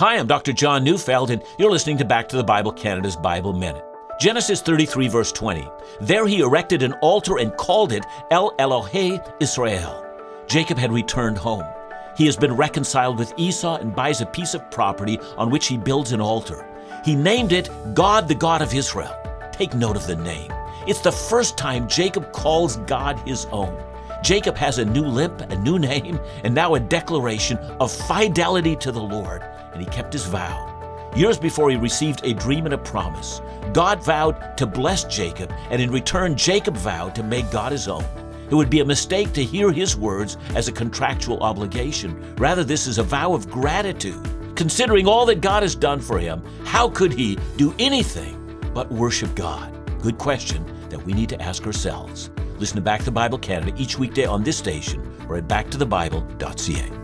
Hi, I'm Dr. John Neufeld, and you're listening to Back to the Bible Canada's Bible Minute. Genesis 33, verse 20. There he erected an altar and called it El Elohe Israel. Jacob had returned home. He has been reconciled with Esau and buys a piece of property on which he builds an altar. He named it God, the God of Israel. Take note of the name. It's the first time Jacob calls God his own. Jacob has a new lip, a new name, and now a declaration of fidelity to the Lord, and he kept his vow. Years before he received a dream and a promise, God vowed to bless Jacob, and in return, Jacob vowed to make God his own. It would be a mistake to hear his words as a contractual obligation. Rather, this is a vow of gratitude. Considering all that God has done for him, how could he do anything but worship God? Good question that we need to ask ourselves. Listen to Back to Bible Canada each weekday on this station or at backtothebible.ca.